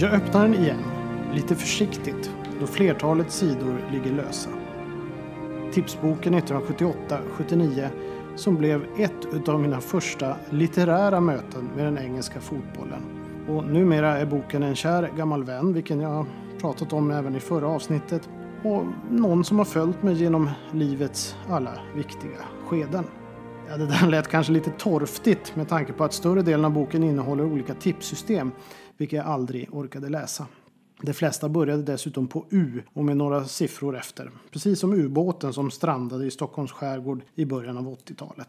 Jag öppnar den igen, lite försiktigt, då flertalet sidor ligger lösa. Tipsboken 1978-79 som blev ett av mina första litterära möten med den engelska fotbollen. Och numera är boken en kär gammal vän, vilken jag pratat om även i förra avsnittet. Och någon som har följt mig genom livets alla viktiga skeden. Ja, det där lät kanske lite torftigt med tanke på att större delen av boken innehåller olika tipssystem, vilket jag aldrig orkade läsa. De flesta började dessutom på U och med några siffror efter. Precis som ubåten som strandade i Stockholms skärgård i början av 80-talet.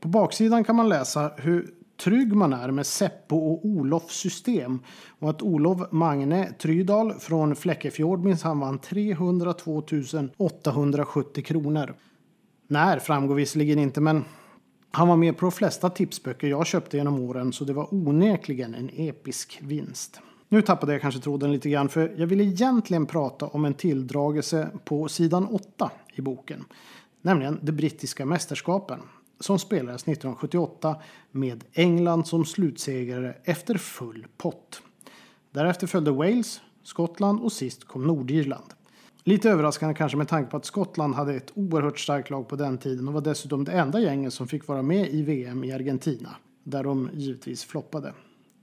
På baksidan kan man läsa hur trygg man är med Seppo och Olofs system och att Olof Magne Trydal från Fläckefjord minsann vann 302 870 kronor. När framgår visserligen inte men han var med på de flesta tipsböcker jag köpte genom åren så det var onekligen en episk vinst. Nu tappade jag kanske tråden lite grann för jag vill egentligen prata om en tilldragelse på sidan 8 i boken. Nämligen de brittiska mästerskapen som spelades 1978 med England som slutsegrare efter full pott. Därefter följde Wales, Skottland och sist kom Nordirland. Lite överraskande kanske med tanke på att Skottland hade ett oerhört starkt lag på den tiden och var dessutom det enda gänget som fick vara med i VM i Argentina, där de givetvis floppade.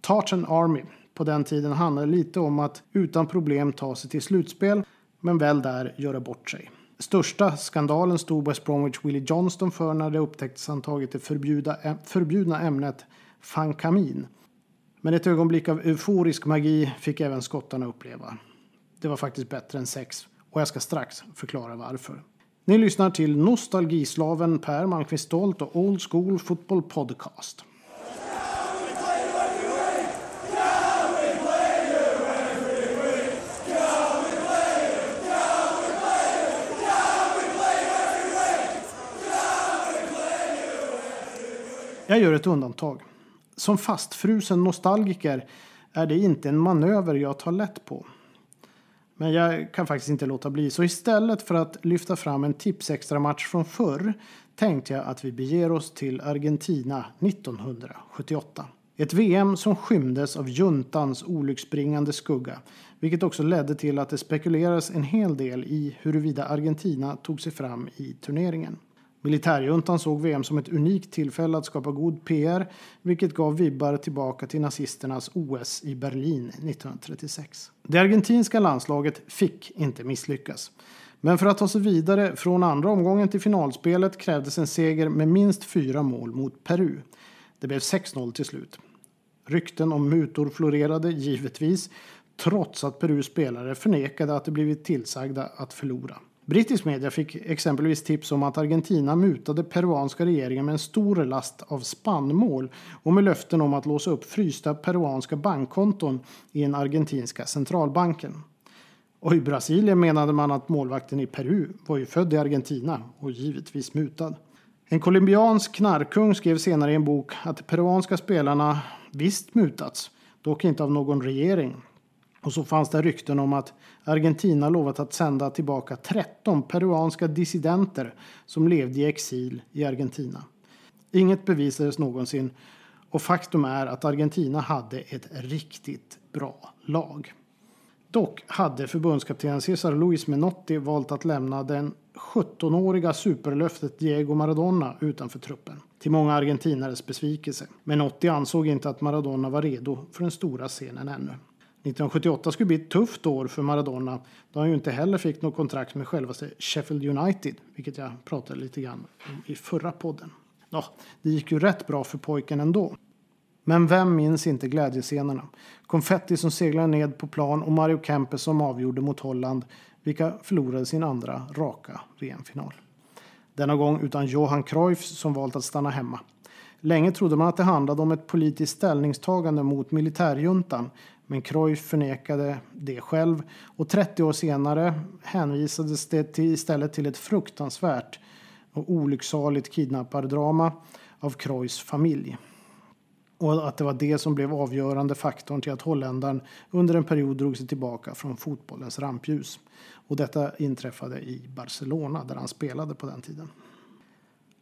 Tartan Army på den tiden handlade lite om att utan problem ta sig till slutspel, men väl där göra bort sig. Största skandalen stod West Bromwich Willie Johnston för när det upptäcktes han tagit det förbjudna ämnet fankamin. Men ett ögonblick av euforisk magi fick även skottarna uppleva. Det var faktiskt bättre än sex och jag ska strax förklara varför. Ni lyssnar till nostalgislaven Per Malmqvist Stolt och Old School Football Podcast. Jag gör ett undantag. Som fastfrusen nostalgiker är det inte en manöver jag tar lätt på. Men jag kan faktiskt inte låta bli. Så istället för att lyfta fram en tipsextra match från förr tänkte jag att vi beger oss till Argentina 1978. Ett VM som skymdes av juntans olycksbringande skugga. Vilket också ledde till att det spekulerades en hel del i huruvida Argentina tog sig fram i turneringen. Militärjuntan såg VM som ett unikt tillfälle att skapa god PR vilket gav vibbar tillbaka till nazisternas OS i Berlin 1936. Det argentinska landslaget fick inte misslyckas. Men för att ta sig vidare från andra omgången till finalspelet krävdes en seger med minst fyra mål mot Peru. Det blev 6-0 till slut. Rykten om mutor florerade givetvis trots att Perus spelare förnekade att de blivit tillsagda att förlora. Brittisk media fick exempelvis tips om att Argentina mutade peruanska regeringen med en stor last av spannmål och med löften om att låsa upp frysta peruanska bankkonton i den argentinska centralbanken. Och i Brasilien menade man att målvakten i Peru var ju född i Argentina och givetvis mutad. En colombiansk knarkung skrev senare i en bok att de peruanska spelarna visst mutats, dock inte av någon regering och så fanns det rykten om att Argentina lovat att sända tillbaka 13 peruanska dissidenter som levde i exil i Argentina. Inget bevisades någonsin och faktum är att Argentina hade ett riktigt bra lag. Dock hade förbundskapten Cesar Luis Menotti valt att lämna den 17-åriga superlöftet Diego Maradona utanför truppen. Till många argentinares besvikelse. Menotti ansåg inte att Maradona var redo för den stora scenen ännu. 1978 skulle bli ett tufft år för Maradona då han ju inte heller fick något kontrakt med självaste Sheffield United, vilket jag pratade lite grann om i förra podden. Ja, det gick ju rätt bra för pojken ändå. Men vem minns inte glädjescenerna? Konfetti som seglade ned på plan och Mario Kempes som avgjorde mot Holland, vilka förlorade sin andra raka VM-final. Denna gång utan Johan Cruyff som valt att stanna hemma. Länge trodde man att det handlade om ett politiskt ställningstagande mot militärjuntan men Cruyff förnekade det själv och 30 år senare hänvisades det till, istället till ett fruktansvärt och olycksaligt kidnappardrama av Cruyffs familj. Och att det var det som blev avgörande faktorn till att holländaren under en period drog sig tillbaka från fotbollens rampljus. Och detta inträffade i Barcelona där han spelade på den tiden.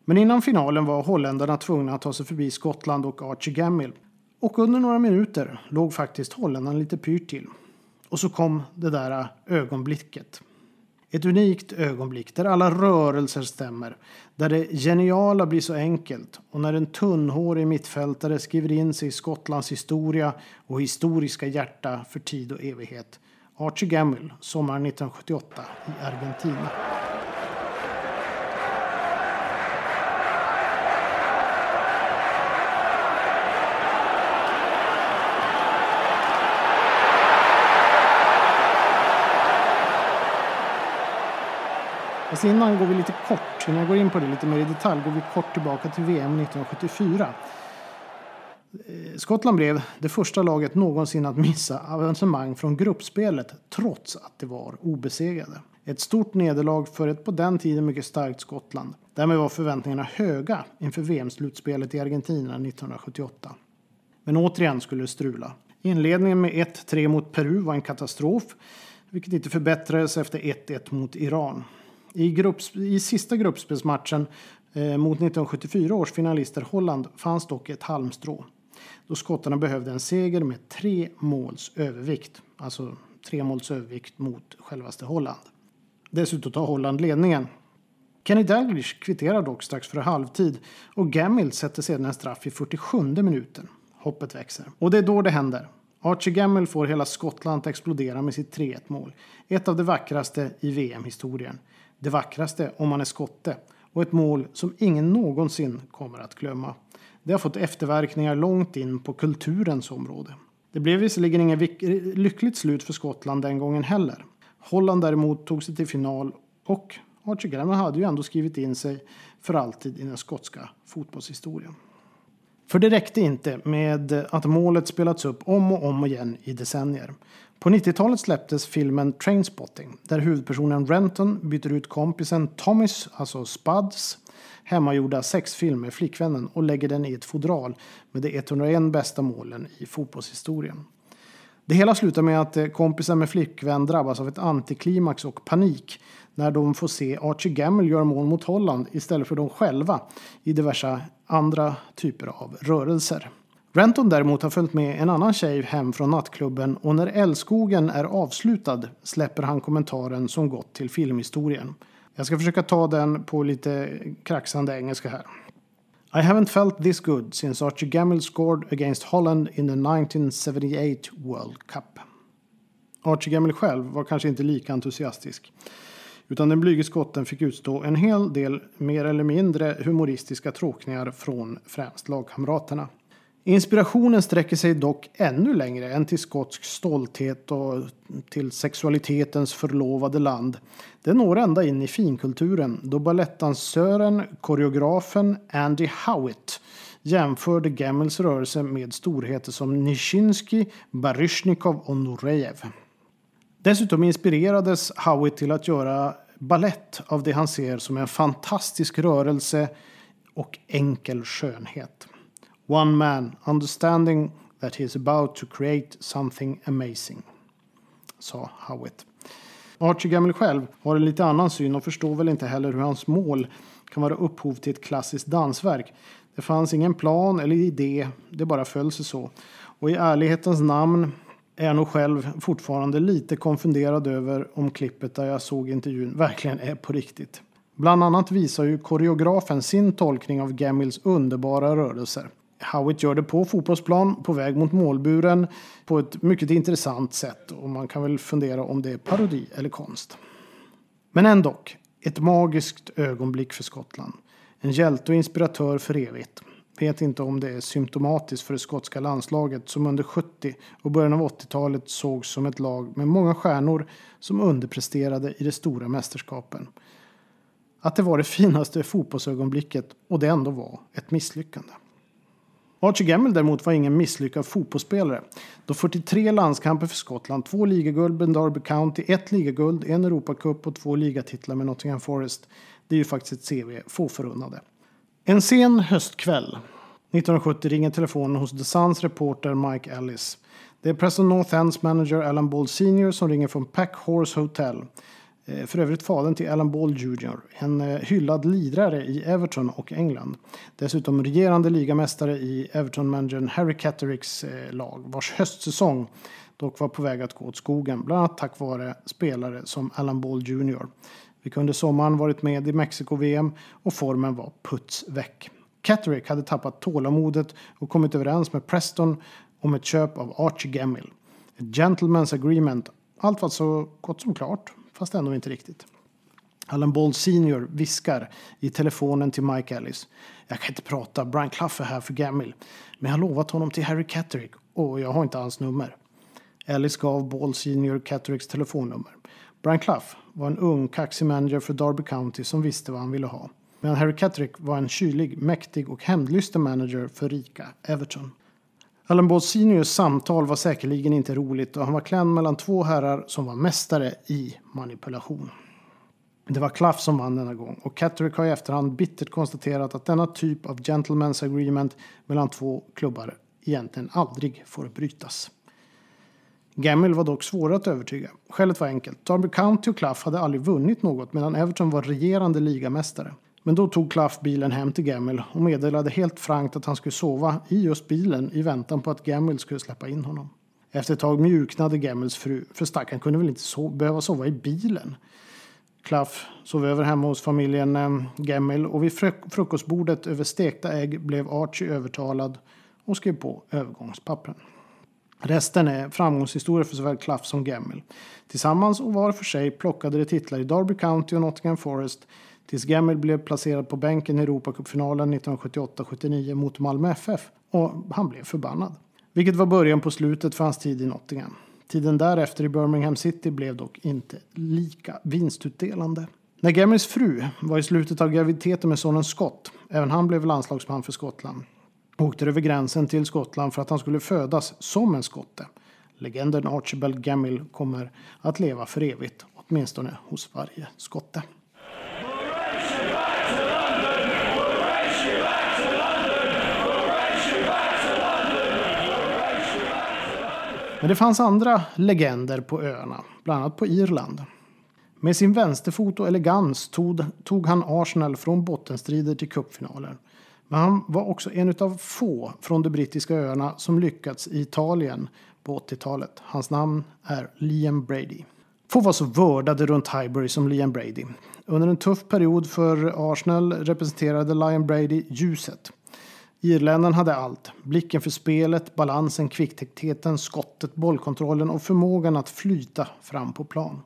Men innan finalen var holländarna tvungna att ta sig förbi Skottland och Archie Gammill och under några minuter låg faktiskt holländarna lite pyrt till. Och så kom det där ögonblicket. Ett unikt ögonblick där alla rörelser stämmer. Där det geniala blir så enkelt och när en tunnhårig mittfältare skriver in sig i Skottlands historia och historiska hjärta för tid och evighet. Archie Gamble, sommaren 1978 i Argentina. Fast innan går vi lite kort, innan jag går in på det lite mer i detalj, går vi kort tillbaka till VM 1974. Eh, Skottland blev det första laget någonsin att missa avancemang från gruppspelet trots att det var obesegrade. Ett stort nederlag för ett på den tiden mycket starkt Skottland. Därmed var förväntningarna höga inför VM-slutspelet i Argentina 1978. Men återigen skulle det strula. Inledningen med 1-3 mot Peru var en katastrof, vilket inte förbättrades efter 1-1 mot Iran. I, grupps, I sista gruppspelsmatchen eh, mot 1974 års finalister Holland fanns dock ett halmstrå. Då skottarna behövde en seger med tre måls övervikt. Alltså tre måls övervikt mot självaste Holland. Dessutom tar Holland ledningen. Kenny Dalglish kvitterar dock strax före halvtid och Gamill sätter sedan en straff i 47 minuten. Hoppet växer. Och det är då det händer. Archie Gammill får hela Skottland att explodera med sitt 3-1 mål. Ett av de vackraste i VM-historien det vackraste om man är skotte och ett mål som ingen någonsin kommer att glömma. Det har fått efterverkningar långt in på kulturens område. Det blev visserligen inget lyckligt slut för Skottland den gången heller. Holland däremot tog sig till final och Archie Graham hade ju ändå skrivit in sig för alltid i den skotska fotbollshistorien. För det räckte inte med att målet spelats upp om och om igen i decennier. På 90-talet släpptes filmen Trainspotting där huvudpersonen Renton byter ut kompisen Tommys, alltså Spuds, hemmagjorda sexfilm med flickvännen och lägger den i ett fodral med de 101 bästa målen i fotbollshistorien. Det hela slutar med att eh, kompisen med flickvän drabbas av ett antiklimax och panik när de får se Archie Gamble göra mål mot Holland istället för dem själva i diverse andra typer av rörelser. Renton däremot har följt med en annan tjej hem från nattklubben och när Älskogen är avslutad släpper han kommentaren som gått till filmhistorien. Jag ska försöka ta den på lite kraxande engelska här. I haven't felt this good since Archie Gamble scored against Holland in the 1978 World Cup. Archie Gamble själv var kanske inte lika entusiastisk. Utan den blyge skotten fick utstå en hel del mer eller mindre humoristiska tråkningar från främst lagkamraterna. Inspirationen sträcker sig dock ännu längre än till skotsk stolthet och till sexualitetens förlovade land. Det når ända in i finkulturen då balettdansören, koreografen Andy Howitt jämförde Gammels rörelse med storheter som Nijinsky, Baryshnikov och Nurejev. Dessutom inspirerades Howitt till att göra ballett av det han ser som en fantastisk rörelse och enkel skönhet. One man understanding that he is about to create something amazing. Sa Howitt. Archie Gamble själv har en lite annan syn och förstår väl inte heller hur hans mål kan vara upphov till ett klassiskt dansverk. Det fanns ingen plan eller idé, det bara föll sig så. Och i ärlighetens namn är jag nog själv fortfarande lite konfunderad över om klippet där jag såg intervjun verkligen är på riktigt. Bland annat visar ju koreografen sin tolkning av Gamils underbara rörelser. Howitt gör det på fotbollsplan på väg mot målburen på ett mycket intressant sätt och man kan väl fundera om det är parodi eller konst. Men ändå, ett magiskt ögonblick för Skottland. En hjälte och inspiratör för evigt. Vet inte om det är symptomatiskt för det skotska landslaget som under 70 och början av 80-talet sågs som ett lag med många stjärnor som underpresterade i de stora mästerskapen. Att det var det finaste fotbollsögonblicket och det ändå var ett misslyckande. Archie Gemmel däremot var ingen misslyckad fotbollsspelare. Då 43 landskamper för Skottland, två ligaguld med Derby County, ett ligaguld, en Europacup och två ligatitlar med Nottingham Forest. Det är ju faktiskt ett CV få förunnade. En sen höstkväll 1970 ringer telefonen hos The Suns reporter Mike Ellis. Det är Preston North Ends manager Alan Ball Senior som ringer från Pack Horse Hotel. Eh, för övrigt fadern till Alan Ball Jr. En eh, hyllad lirare i Everton och England. Dessutom regerande ligamästare i Everton-managern Harry Cattericks eh, lag vars höstsäsong dock var på väg att gå åt skogen. Bland annat tack vare spelare som Alan Ball Jr. Vi under sommaren varit med i Mexiko-VM och formen var puts väck. Catterick hade tappat tålamodet och kommit överens med Preston om ett köp av Archie Gemmil. Ett gentleman's agreement. Allt var så gott som klart fast ändå inte riktigt. Alan Ball Senior viskar i telefonen till Mike Ellis. Jag kan inte prata, Brian Clough är här för Gemmill. Men jag har lovat honom till Harry Catterick och jag har inte hans nummer. Ellis gav Ball Senior Cattericks telefonnummer. Brian Clough var en ung, kaxig manager för Derby County som visste vad han ville ha. Medan Harry Catterick var en kylig, mäktig och hämndlysten manager för rika Everton. Allen Ball Seniors samtal var säkerligen inte roligt och han var klämd mellan två herrar som var mästare i manipulation. Det var Clough som vann denna gång och Catterick har i efterhand bittert konstaterat att denna typ av gentleman's agreement mellan två klubbar egentligen aldrig får brytas. Gamble var dock svårare att övertyga. Skälet var enkelt. Derby County och Clough hade aldrig vunnit något medan Everton var regerande ligamästare. Men då tog Clough bilen hem till Gamble och meddelade helt frankt att han skulle sova i just bilen i väntan på att Gamble skulle släppa in honom. Efter ett tag mjuknade Gambles fru, för stackaren kunde väl inte so behöva sova i bilen. Clough sov över hemma hos familjen eh, och vid frukostbordet över stekta ägg blev Archie övertalad och skrev på övergångspappren. Resten är framgångshistorier för såväl Clough som Gemmel. Tillsammans och var för sig plockade de titlar i Derby County och Nottingham Forest tills Gemmel blev placerad på bänken i Europacupfinalen 1978-79 mot Malmö FF och han blev förbannad. Vilket var början på slutet för hans tid i Nottingham. Tiden därefter i Birmingham City blev dock inte lika vinstutdelande. När Gemmels fru var i slutet av graviditeten med sonen Scott, även han blev landslagsman för Skottland, åkte över gränsen till Skottland för att han skulle födas som en skotte. Legenden Archibald Gamble kommer att leva för evigt, åtminstone hos varje skotte. Men det fanns andra legender på öarna, bland annat på Irland. Med sin vänsterfot och elegans tog, tog han Arsenal från bottenstrider till cupfinaler. Men han var också en av få från de brittiska öarna som lyckats i Italien på 80-talet. Hans namn är Liam Brady. Få var så vördade runt Highbury som Liam Brady. Under en tuff period för Arsenal representerade Liam Brady ljuset. Irländaren hade allt. Blicken för spelet, balansen, kvicktäcktheten, skottet, bollkontrollen och förmågan att flyta fram på plan.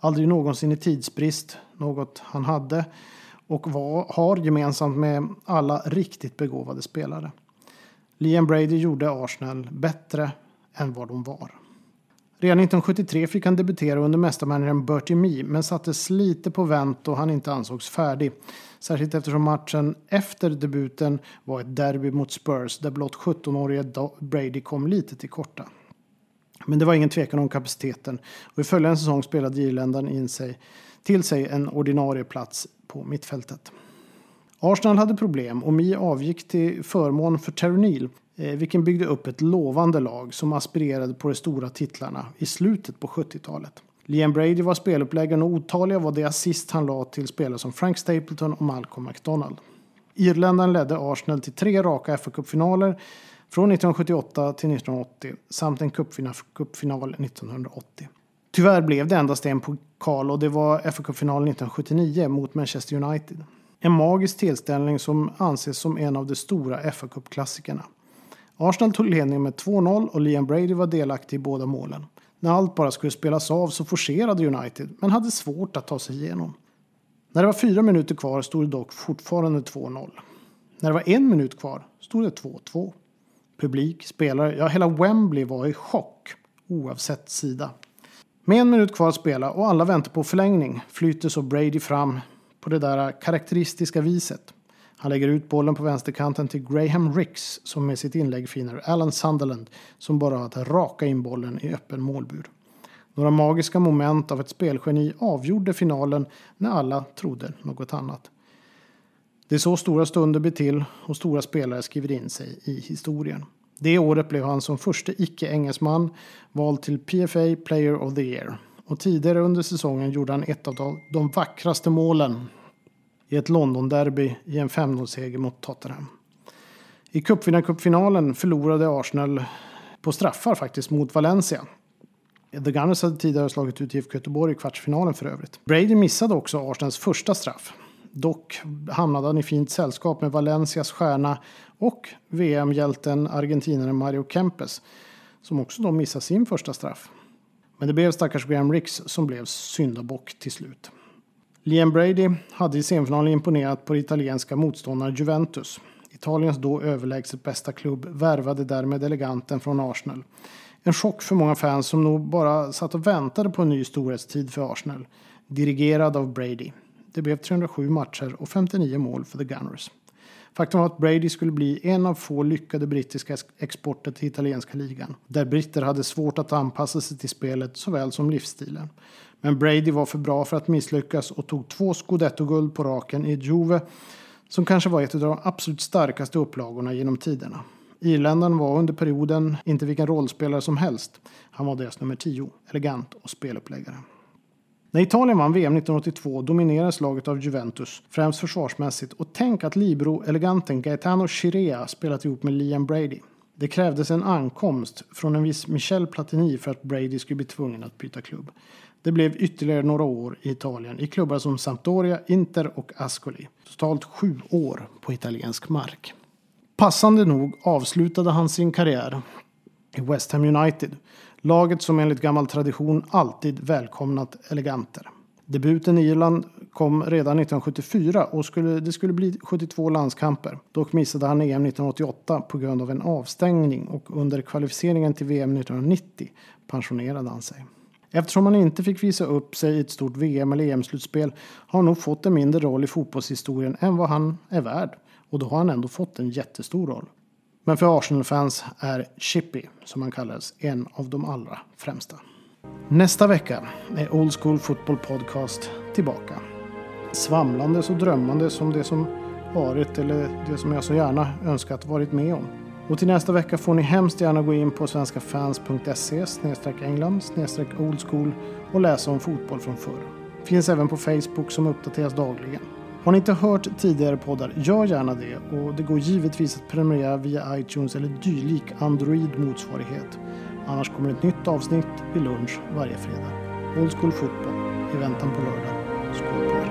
Aldrig någonsin i tidsbrist, något han hade och var, har gemensamt med alla riktigt begåvade spelare. Liam Brady gjorde Arsenal bättre än vad de var. Redan 1973 fick han debutera under mästarmanagern Bertie Mee men sattes lite på vänt då han inte ansågs färdig. Särskilt eftersom matchen efter debuten var ett derby mot Spurs där blott 17-årige Brady kom lite till korta. Men det var ingen tvekan om kapaciteten och i följande säsong spelade irländaren in sig, till sig en ordinarie plats på mittfältet. Arsenal hade problem och Mi avgick till förmån för Terry Neal eh, vilken byggde upp ett lovande lag som aspirerade på de stora titlarna i slutet på 70-talet. Liam Brady var speluppläggaren och otaliga var de assist han la till spelare som Frank Stapleton och Malcolm McDonald. Irländaren ledde Arsenal till tre raka FA-cupfinaler från 1978 till 1980 samt en cupfinal 1980. Tyvärr blev det endast en pokal och det var FA-cupfinalen 1979 mot Manchester United. En magisk tillställning som anses som en av de stora FA-cupklassikerna. Arsenal tog ledningen med 2-0 och Liam Brady var delaktig i båda målen. När allt bara skulle spelas av så forcerade United, men hade svårt att ta sig igenom. När det var fyra minuter kvar stod det dock fortfarande 2-0. När det var en minut kvar stod det 2-2. Publik, spelare, ja hela Wembley var i chock oavsett sida. Med en minut kvar att spela och alla väntar på förlängning flyter så Brady fram på det där karaktäristiska viset. Han lägger ut bollen på vänsterkanten till Graham Ricks som med sitt inlägg finner Alan Sunderland som bara har att raka in bollen i öppen målbur. Några magiska moment av ett spelgeni avgjorde finalen när alla trodde något annat. Det är så stora stunder blir till och stora spelare skriver in sig i historien. Det året blev han som första icke-engelsman vald till PFA Player of the Year. och tidigare under säsongen gjorde han ett av de vackraste målen i ett London-derby i en 5-0-seger mot Tottenham. I cupvinnarcupfinalen förlorade Arsenal på straffar faktiskt mot Valencia. The Gunners hade tidigare slagit ut IFK Göteborg i kvartsfinalen för övrigt. Brady missade också Arsenals första straff. Dock hamnade han i fint sällskap med Valencias stjärna och VM-hjälten argentinaren Mario Kempes som också då missade sin första straff. Men det blev stackars Graham Ricks som blev syndabock till slut. Liam Brady hade i semifinalen imponerat på italienska motståndare Juventus. Italiens då överlägset bästa klubb värvade därmed eleganten från Arsenal. En chock för många fans som nog bara satt och väntade på en ny storhetstid för Arsenal. Dirigerad av Brady. Det blev 307 matcher och 59 mål för The Gunners. Faktum var att Brady skulle bli en av få lyckade brittiska exporter till italienska ligan. Där britter hade svårt att anpassa sig till spelet såväl som livsstilen. Men Brady var för bra för att misslyckas och tog två scudetto-guld på raken i Juve som kanske var ett av de absolut starkaste upplagorna genom tiderna. Irländaren var under perioden inte vilken rollspelare som helst. Han var deras nummer 10, elegant och speluppläggare. När Italien vann VM 1982 dominerades laget av Juventus, främst försvarsmässigt. Och tänk att Libro-eleganten Gaetano Chirea spelat ihop med Liam Brady. Det krävdes en ankomst från en viss Michel Platini för att Brady skulle bli tvungen att byta klubb. Det blev ytterligare några år i Italien i klubbar som Sampdoria, Inter och Ascoli. Totalt sju år på italiensk mark. Passande nog avslutade han sin karriär i West Ham United. Laget som enligt gammal tradition alltid välkomnat eleganter. Debuten i Irland kom redan 1974 och skulle, det skulle bli 72 landskamper. Dock missade han EM 1988 på grund av en avstängning och under kvalificeringen till VM 1990 pensionerade han sig. Eftersom han inte fick visa upp sig i ett stort VM eller EM-slutspel har han nog fått en mindre roll i fotbollshistorien än vad han är värd. Och då har han ändå fått en jättestor roll. Men för Arsenal-fans är Chippy, som han kallades, en av de allra främsta. Nästa vecka är Old School Football Podcast tillbaka. Svamlandes och drömmande som det som varit eller det som jag så gärna önskat varit med om. Och till nästa vecka får ni hemskt gärna gå in på svenskafans.se england oldschool och läsa om fotboll från förr. Finns även på Facebook som uppdateras dagligen. Har ni inte hört tidigare poddar, gör gärna det och det går givetvis att prenumerera via iTunes eller dylik Android-motsvarighet. Annars kommer ett nytt avsnitt vid lunch varje fredag. Old School Football i väntan på lördag. Skål på